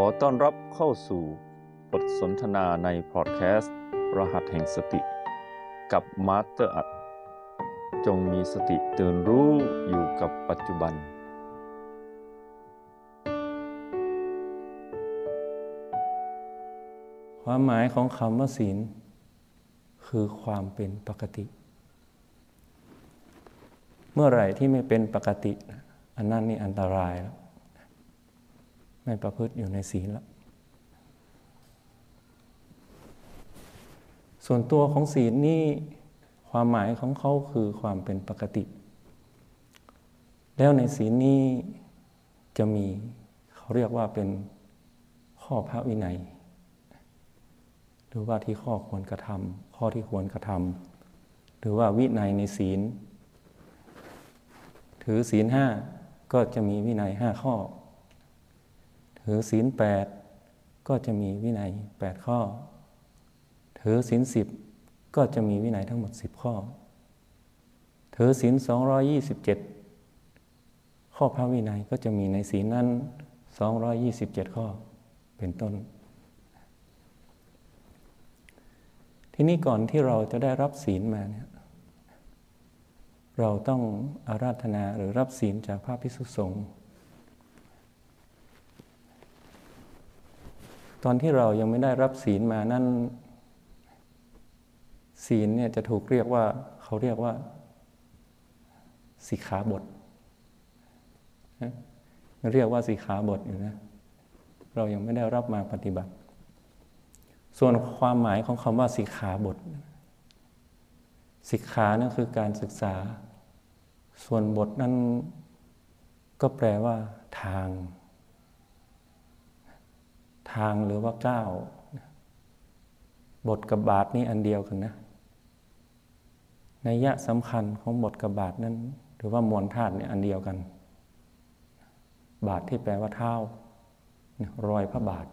ขอต้อนรับเข้าสู่บทสนทนาในพอดแคสต์ รหัสแห่งสติ กับมาสเตอร์อรรถจงมีสติตื่นรู้อยู่กับปัจจุบัน ความหมายของคำว่าศีล คือความเป็นปกติ เมื่อไหร่ที่ไม่เป็นปกติ อันนั้นนี่อันตรายแล้ว ไม่ประพฤติอยู่ในศีลล้วส่วนตัวของศีลนี่ความหมายของเขาคือความเป็นปกติ แล้วในศีลนี้จะมีเขาเรียกว่าเป็นข้อพระวินัย หรือว่าที่ข้อควรกระทำข้อที่ควรกระทำหรือว่าวินัยในศีล ถือศีลห้าก็จะมีวินัยห้าข้อ ถือศีลแปดก็จะมีวินัยแปดข้อ ถือศีลสิบก็จะมีวินัยทั้งหมดสิบข้อ ถือศีลสองร้อยี่สิบเจ็ดข้อพระวินัยก็จะมีในศีลนั้นสองร้อยี่สิบเจ็ดข้อเป็นต้น ทีนี้ก่อนที่เราจะได้รับศีลมาเนี่ยเราต้องอาราธนาหรือรับศีลจากพระพิสุสงฆ์ ตอนที่เรายังไม่ได้รับศีลมานั่นศีลเนี่ยจะถูกเรียกว่าเขาเรียกว่าสิกขาบทเรียกว่าสิกขาบทอยู่นะเรายังไม่ได้รับมาปฏิบัติ ส่วนความหมายของคำว่าสิกขาบทสิกขานั่นคือการศึกษา ส่วนบทนั้นก็แปลว่าทาง ทางหรือว่าก้าวบทกับบาทนี่อันเดียวกันนะนัยยะสำคัญของบทกับบาทนั้น หรือว่ามวลธาตุเนี่ยอันเดียวกัน บาทที่แปลว่าเท้ารอยพระบาท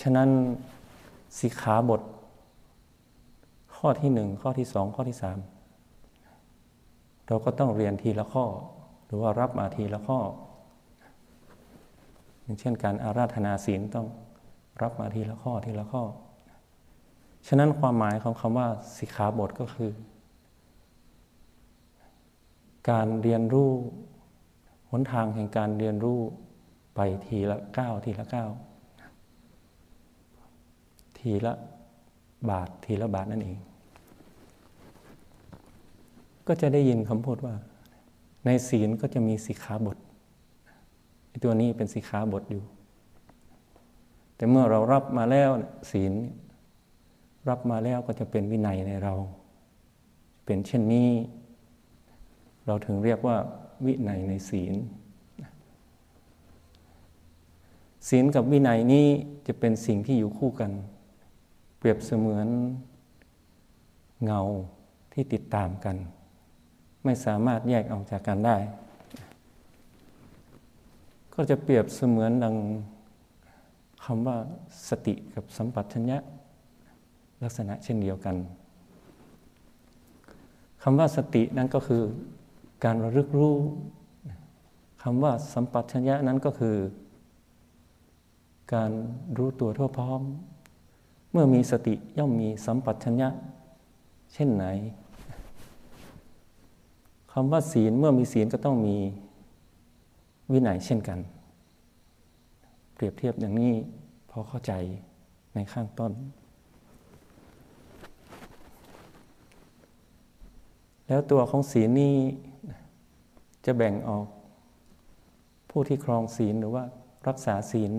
ฉะนั้นสิกขาบท ข้อที่หนึ่งข้อที่สองข้อที่สามเราก็ต้องเรียนทีละข้อ หรือว่ารับมาทีละข้อ อย่างเช่นการอาราธนาศีลต้องรับมาทีละข้อทีละข้อ ฉะนั้นความหมายของคำว่าสิกขาบทก็คือ การเรียนรู้หนทางแห่งการเรียนรู้ไปทีละก้าวทีละก้าวทีละบาททีละบาทนั่นเอง ก็จะได้ยินคำพูดว่า ในศีลก็จะมีสิกขาบท ตัวนี้เป็นสิกขาบทอยู่ แต่เมื่อเรารับมาแล้วศีลรับมาแล้วก็จะเป็นวินัยในเรา เป็นเช่นนี้ เราถึงเรียกว่าวินัยในศีล ศีลกับวินัยนี้จะเป็นสิ่งที่อยู่คู่กัน เปรียบเสมือนเงาที่ติดตามกัน ไม่สามารถแยกออกจากกันได้ ก็จะเปรียบเสมือนดังคำว่าสติกับสัมปชัญญะลักษณะเช่นเดียวกันคำว่าสตินั้นก็คือการระลึกรู้คำว่าสัมปชัญญะนั้นก็คือ การรู้ตัวทั่วพร้อม เมื่อมีสติย่อมมีสัมปชัญญะ เช่นไหนคำว่าศีลเมื่อมีศีลก็ต้องมี วินัยเช่นกัน เปรียบเทียบอย่างนี้พอเข้าใจในข้างต้น แล้วตัวของศีลนี้จะแบ่งออกผู้ที่ครองศีลหรือว่ารักษาศีล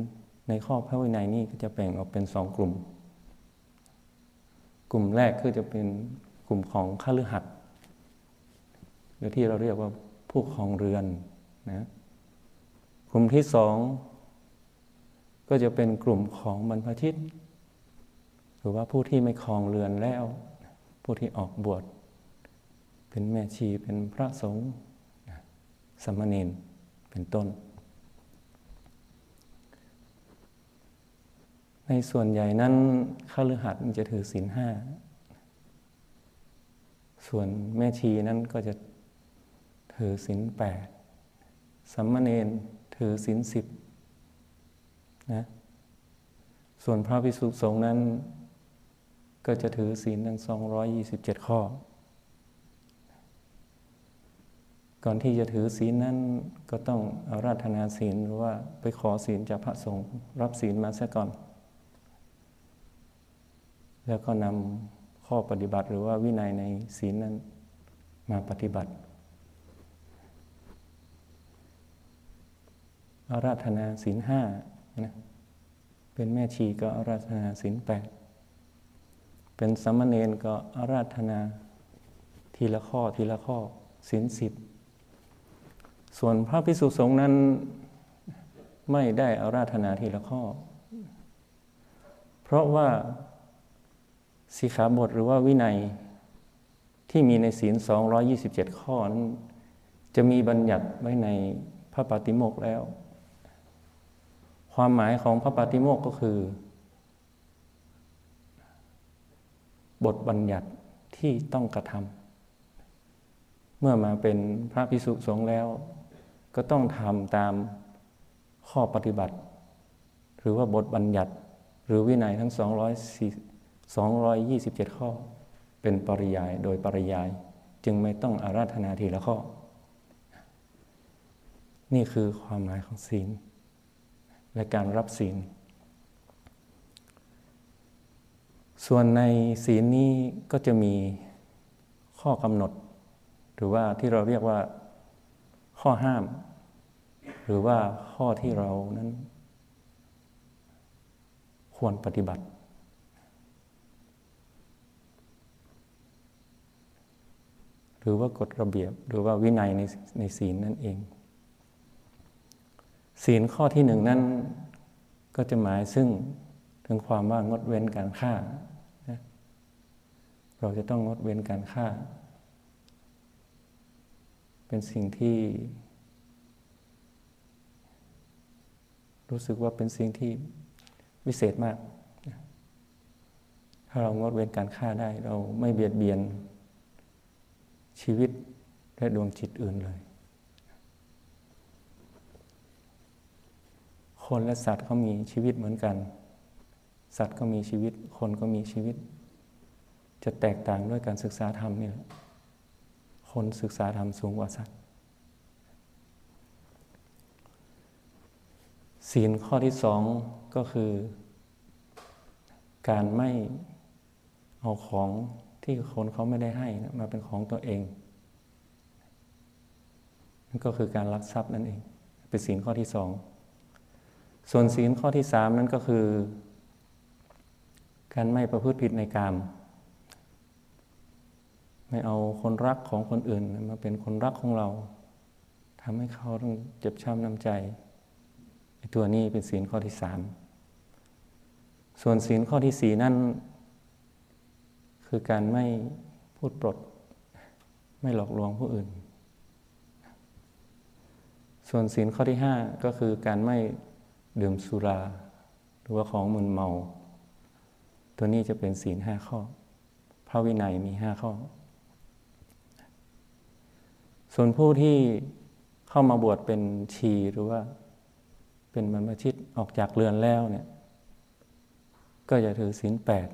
ในข้อพระวินัยนี้ก็จะแบ่งออกเป็นสองกลุ่ม กลุ่มแรกคือจะเป็นกลุ่มของข้าลือหัดหรือที่เราเรียกว่าผู้ครองเรือนนะ กลุ่มที่สอง ก็จะเป็นกลุ่มของบรรพชิต หรือว่าผู้ที่ไม่ครองเรือนแล้ว ผู้ที่ออกบวชเป็นแม่ชีเป็นพระสงฆ์สมณีนเป็นต้น ในส่วนใหญ่นั้นข้าลือหัดจะถือศีลห้า ส่วนแม่ชีนั้นก็จะถือศีลแปดสัมมาเนน ถือศีลสิบนะส่วนพระภิกษุสงฆ์นั้น ก็จะถือศีลทั้ง 227 ข้อ ก่อนที่จะถือศีลนั้นก็ต้องอาราธนาศีลหรือว่าไปขอศีลจากพระสงฆ์รับศีลมาซะก่อน แล้วก็นำข้อปฏิบัติหรือว่าวินัยในศีลนั้นมาปฏิบัติ อาราธนาศีลห้านะเป็นแม่ชีก็อาราธนาศีลแปดเป็นสมณเณรก็อาราธนาทีละข้อทีละข้อศีลสิบส่วนพระภิกษุสงฆ์นั้นไม่ได้อาราธนาทีละข้อ เพราะว่าสีขาบทหรือว่าวินัยที่มีในศีล 227 ข้อนั้น จะมีบัญญัติไว้ในพระปฏิโมกข์แล้ว ความหมายของพระปฏิโมกข์ก็คือ บทบัญญัติที่ต้องกระทำเมื่อมาเป็นพระภิกษุสงฆ์แล้ว ก็ต้องทำตามข้อปฏิบัติ หรือว่าบทบัญญัติ หรือวินัยทั้ง227 ข้อ เป็นปริยายโดยปริยายจึงไม่ต้องอาราธนาทีละข้อ นี่คือความหมายของศีล และการรับศีล ส่วนในศีลนี้ก็จะมีข้อกำหนด หรือว่าที่เราเรียกว่าข้อห้าม หรือว่าข้อที่เรานั้น ควรปฏิบัติ หรือว่ากฎระเบียบหรือว่าวินัยในในศีลนั่นเอง ศีลข้อที่หนึ่งนั้นก็จะหมายซึ่งถึงความว่างดเว้นการฆ่า เราจะต้องงดเว้นการฆ่า เป็นสิ่งที่ รู้สึกว่าเป็นสิ่งที่วิเศษมาก ถ้าเรางดเว้นการฆ่าได้ เราไม่เบียดเบียนชีวิตและดวงจิตอื่นเลย คนและสัตว์เขามีชีวิตเหมือนกัน สัตว์ก็มีชีวิต คนก็มีชีวิต จะแตกต่างด้วยการศึกษาธรรมนี่แหละคนศึกษาธรรมสูงกว่าสัตว์ ศีลข้อที่สองก็คือ การไม่เอาของที่คนเขาไม่ได้ให้นะมาเป็นของตัวเองนั่นก็คือการลักทรัพย์นั่นเอง เป็นศีลข้อที่สอง ส่วนศีลข้อที่สามนั้นก็คือ การไม่ประพฤติผิดในกาม ไม่เอาคนรักของคนอื่นมาเป็นคนรักของเราทำให้เขาต้องเจ็บช้ำน้ำใจตัวนี้เป็นศีลข้อที่สามส่วนศีลข้อที่สี่นั่น คือการไม่พูดปลด ไม่หลอกลวงผู้อื่น ส่วนศีลข้อที่ห้าก็คือการไม่ ดื่มสุรา หรือว่าของมึนเมา ตัวนี้จะเป็นศีลห้าข้อ พระวินัยมีห้าข้อ ส่วนผู้ที่เข้ามาบวชเป็นชีหรือว่า เป็นบรรพชิตออกจากเรือนแล้วเนี่ย ก็จะถือศีลแปด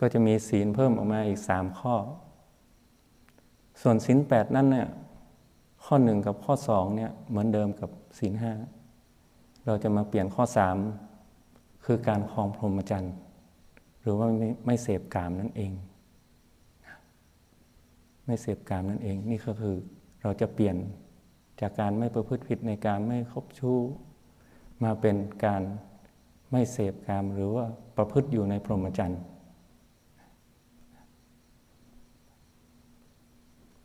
ก็จะมีศีลเพิ่มออกมาอีกสามข้อ ส่วนศีลแปดนั่นเนี่ยข้อหนึ่งกับข้อสองเนี่ยเหมือนเดิมกับ ศีลห้าเราจะมาเปลี่ยนข้อสามคือการคลองพรหมจรรย์ หรือว่าไม่ไม่เสพกามนั่นเอง ไม่เสพกามนั่นเอง นี่ก็คือเราจะเปลี่ยนจากการไม่ประพฤติผิดในการไม่คบชู้ มาเป็นการไม่เสพกามหรือว่าประพฤติอยู่ในพรหมจรรย์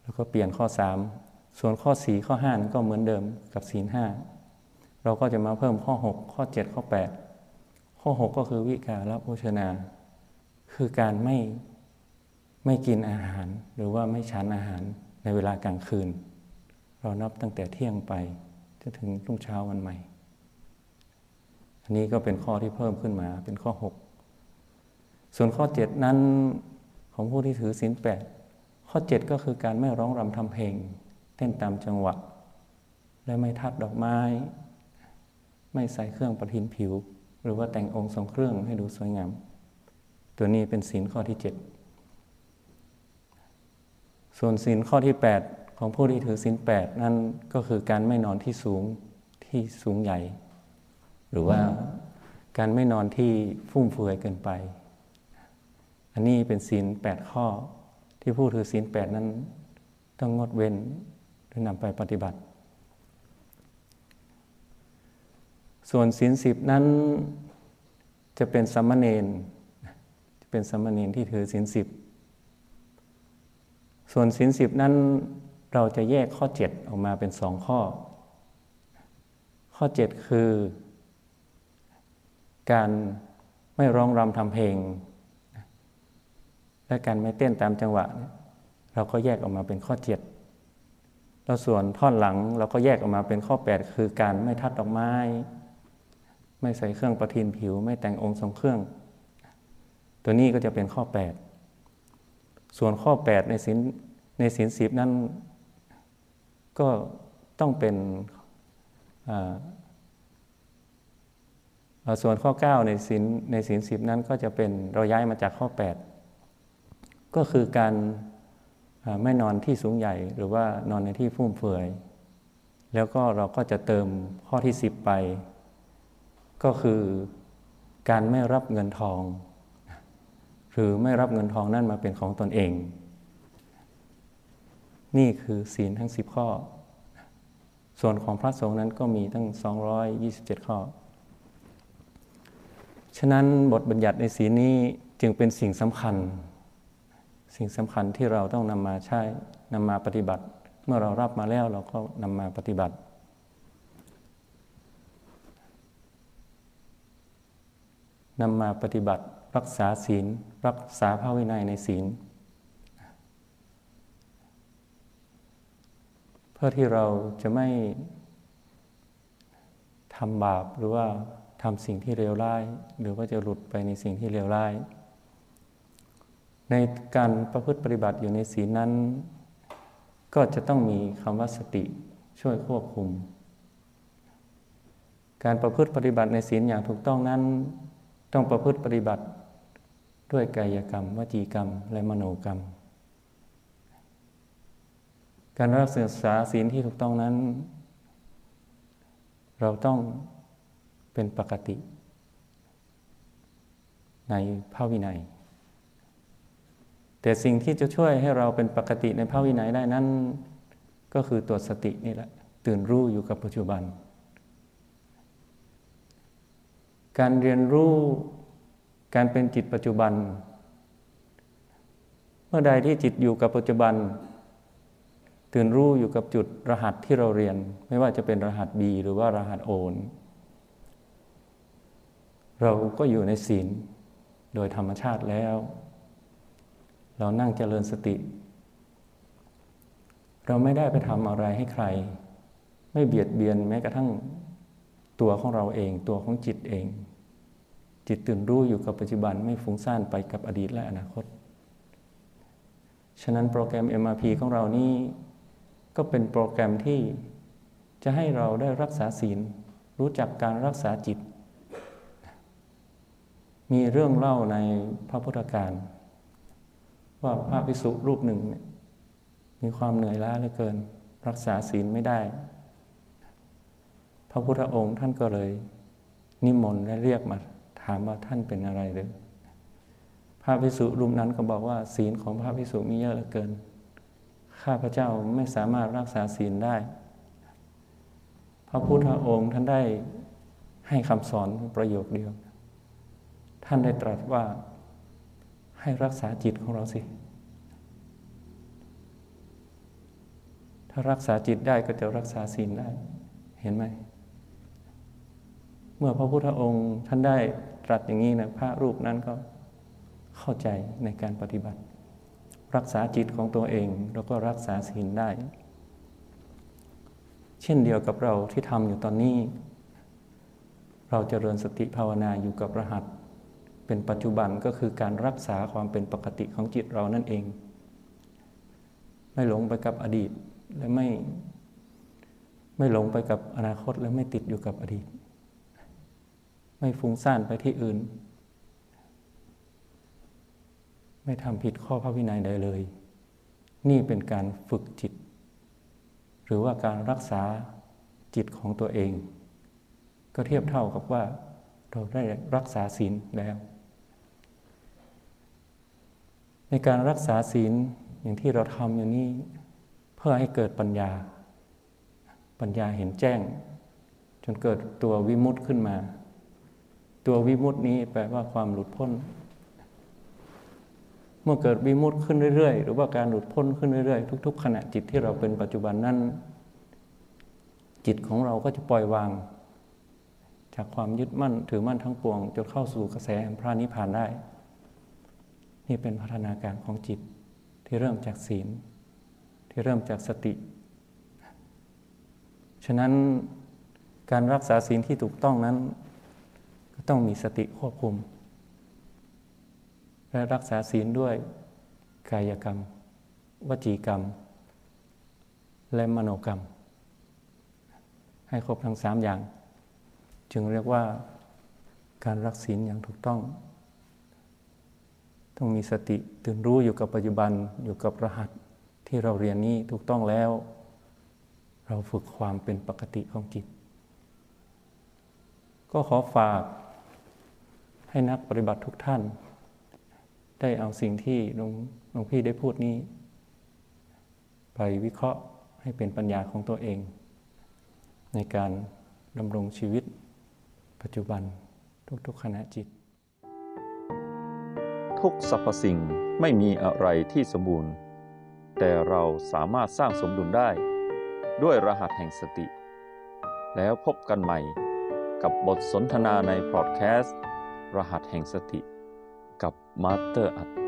แล้วก็เปลี่ยนข้อสาม ส่วนข้อสี่ข้อห้านั้นก็เหมือนเดิมกับศีลห้าเราก็จะมาเพิ่มข้อหกข้อเจ็ดข้อแปดข้อหกก็คือวิการโภชนา คือการไม่ไม่กินอาหาร หรือว่าไม่ฉันอาหารในเวลากลางคืน เรานับตั้งแต่เที่ยงไปจนถึงรุ่งเช้าวันใหม่ อันนี้ก็เป็นข้อที่เพิ่มขึ้นมาเป็นข้อหกส่วนข้อเจ็ดนั้นของผู้ที่ถือศีลแปดข้อ 7 ก็คือการไม่ร้องรำทำเพลง เต้นตามจังหวะ และไม่ทัดดอกไม้ ไม่ใส่เครื่องประทินผิว หรือว่าแต่งองค์ทรงเครื่องให้ดูสวยงาม ตัวนี้เป็นศีลข้อที่เจ็ดส่วนศีลข้อที่แปดของผู้ที่ถือศีลแปดนั่นก็คือการไม่นอนที่สูงที่สูงใหญ่ หรือว่าการไม่นอนที่ฟุ่มเฟือยเกินไป อันนี้เป็นศีลแปดข้อที่ผู้ถือศีลแปดนั้นต้องงดเว้น นำไปปฏิบัติ ส่วนศีลสิบนั้นจะเป็นสัมมเนนจะเป็นสัมมเนนที่ถือศีลสิบส่วนศีลสิบนั้นเราจะแยกข้อเจ็ดออกมาเป็นสองข้อ ข้อเจ็ดคือ การไม่ร้องรำทำเพลง และการไม่เต้นตามจังหวะ เราก็แยกออกมาเป็นข้อเจ็ด แล้วส่วนท่อนหลังเราก็แยกออกมาเป็นข้อแปดคือการไม่ทัดดอกไม้ ไม่ใส่เครื่องประทินผิว ไม่แต่งองค์ทรงเครื่อง ตัวนี้ก็จะเป็นข้อแปดส่วนข้อแปดในศีลในศีลสิบนั้นก็ต้องเป็นส่วนข้อ 9 ในศีลในศีลสิบนั้นก็จะเป็นเราย้ายมาจากข้อ 8 ก็คือการ ไม่นอนที่สูงใหญ่หรือว่านอนในที่ฟุ่มเฟือย แล้วก็เราก็จะเติมข้อที่10ไป ก็คือการไม่รับเงินทอง หรือไม่รับเงินทองนั่นมาเป็นของตนเอง นี่คือศีลทั้ง10ข้อ ส่วนของพระสงฆ์นั้นก็มีตั้ง 227 ข้อ ฉะนั้นบทบัญญัติในศีลนี้จึงเป็นสิ่งสำคัญ สิ่งสำคัญที่เราต้องนำมาใช้นำมาปฏิบัติ เมื่อเรารับมาแล้วเราก็นำมาปฏิบัติ นำมาปฏิบัติ รักษาศีล รักษาพระวินัยในศีล เพื่อที่เราจะไม่ทำบาปหรือว่าทำสิ่งที่เลวร้าย หรือว่าจะหลุดไปในสิ่งที่เลวร้าย ในการประพฤติปฏิบัติอยู่ในศีลนั้น ก็จะต้องมีคำว่าสติช่วยควบคุม การประพฤติปฏิบัติในศีลอย่างถูกต้องนั้น ต้องประพฤติปฏิบัติด้วยกายกรรม วจีกรรม และมโนกรรม การรักษาศีลที่ถูกต้องนั้น เราต้องเป็นปกติ ในพระวินัย แต่สิ่งที่จะช่วยให้เราเป็นปกติในพระวินัยได้นั้น ก็คือตัวสตินี่แหละ ตื่นรู้อยู่กับปัจจุบัน การเรียนรู้การเป็นจิตปัจจุบัน เมื่อใดที่จิตอยู่กับปัจจุบัน ตื่นรู้อยู่กับจุดรหัสที่เราเรียน ไม่ว่าจะเป็นรหัส B หรือว่ารหัสโอนเราก็อยู่ในศีลโดยธรรมชาติแล้ว เรานั่งเจริญสติ เราไม่ได้ไปทำอะไรให้ใคร ไม่เบียดเบียนแม้กระทั่งตัวของเราเอง ตัวของจิตเอง จิตตื่นรู้อยู่กับปัจจุบันไม่ฟุ้งซ่านไปกับอดีตและอนาคต ฉะนั้นโปรแกรม MRP ของเรานี้ก็เป็นโปรแกรมที่จะให้เราได้รักษาศีล รู้จักการรักษาจิต มีเรื่องเล่าในพระพุทธการ ว่าพระภิกษุรูปหนึ่งมีความเหนื่อยล้าเหลือเกิน รักษาศีลไม่ได้ พระพุทธองค์ท่านก็เลย นิมนต์และเรียกมาถามว่าท่านเป็นอะไรหรือพระภิกษุรูปนั้นก็บอกว่า ศีลของพระภิกษุมีเยอะเหลือเกิน ข้าพเจ้าไม่สามารถรักษาศีลได้ พระพุทธองค์ท่านได้ให้คำสอนประโยคเดียว ท่านได้ตรัสว่า ให้รักษาจิตของเราสิ ถ้ารักษาจิตได้ก็จะรักษาศีลได้ เห็นไหม เมื่อพระพุทธองค์ท่านได้ตรัสอย่างนี้นะพระรูปนั้นก็เข้าใจในการปฏิบัติ รักษาจิตของตัวเอง แล้วก็รักษาศีลได้ เช่นเดียวกับเราที่ทำอยู่ตอนนี้ เราจเจริญสติภาวนาอยู่กับรหัส เป็นปัจจุบันก็คือการรักษาความเป็นปกติของจิตเรานั่นเอง ไม่หลงไปกับอดีตและไม่ไม่หลงไปกับอนาคตและไม่ติดอยู่กับอดีต ไม่ฟุ้งซ่านไปที่อื่น ไม่ทำผิดข้อพระวินัยใดเลย นี่เป็นการฝึกจิต หรือว่าการรักษาจิตของตัวเอง ก็เทียบเท่ากับว่าเราได้รักษาศีลแล้ว ในการรักษาศีลอย่างที่เราทำอยู่นี้ เพื่อให้เกิดปัญญา ปัญญาเห็นแจ้ง จนเกิดตัววิมุตต์ขึ้นมา ตัววิมุตตินี้แปลว่าความหลุดพ้น เมื่อเกิดวิมุตต์ขึ้นเรื่อยๆ หรือว่าการหลุดพ้นขึ้นเรื่อยๆ ทุก ๆ ขณะจิตที่เราเป็นปัจจุบันนั้น จิตของเราก็จะปล่อยวาง จากความยึดมั่นถือมั่นทั้งปวงจนเข้าสู่กระแสแห่งพระนิพพานได้ นี่เป็นพัฒนาการของจิตที่เริ่มจากศีล ที่เริ่มจากสติ ฉะนั้นการรักษาศีลที่ถูกต้องนั้น ก็ต้องมีสติควบคุม และรักษาศีลด้วยกายกรรม วจีกรรม และมโนกรรม ให้ครบทั้งสามอย่าง จึงเรียกว่าการรักศีลอย่างถูกต้อง ต้องมีสติตื่นรู้อยู่กับปัจจุบันอยู่กับรหัสที่เราเรียนนี้ถูกต้องแล้ว เราฝึกความเป็นปกติของจิต ก็ขอฝากให้นักปฏิบัติทุกท่าน ได้เอาสิ่งที่หลวงงพี่ได้พูดนี้ ไปวิเคราะห์ให้เป็นปัญญาของตัวเอง ในการดำรงชีวิต ปัจจุบันทุกๆขณะจิต ทุกสรรพสิ่งไม่มีอะไรที่สมบูรณ์ แต่เราสามารถสร้างสมดุลได้ ด้วยรหัสแห่งสติ แล้วพบกันใหม่กับบทสนทนาในพอดแคสต์ รหัสแห่งสติ กับมาสเตอร์อรรถ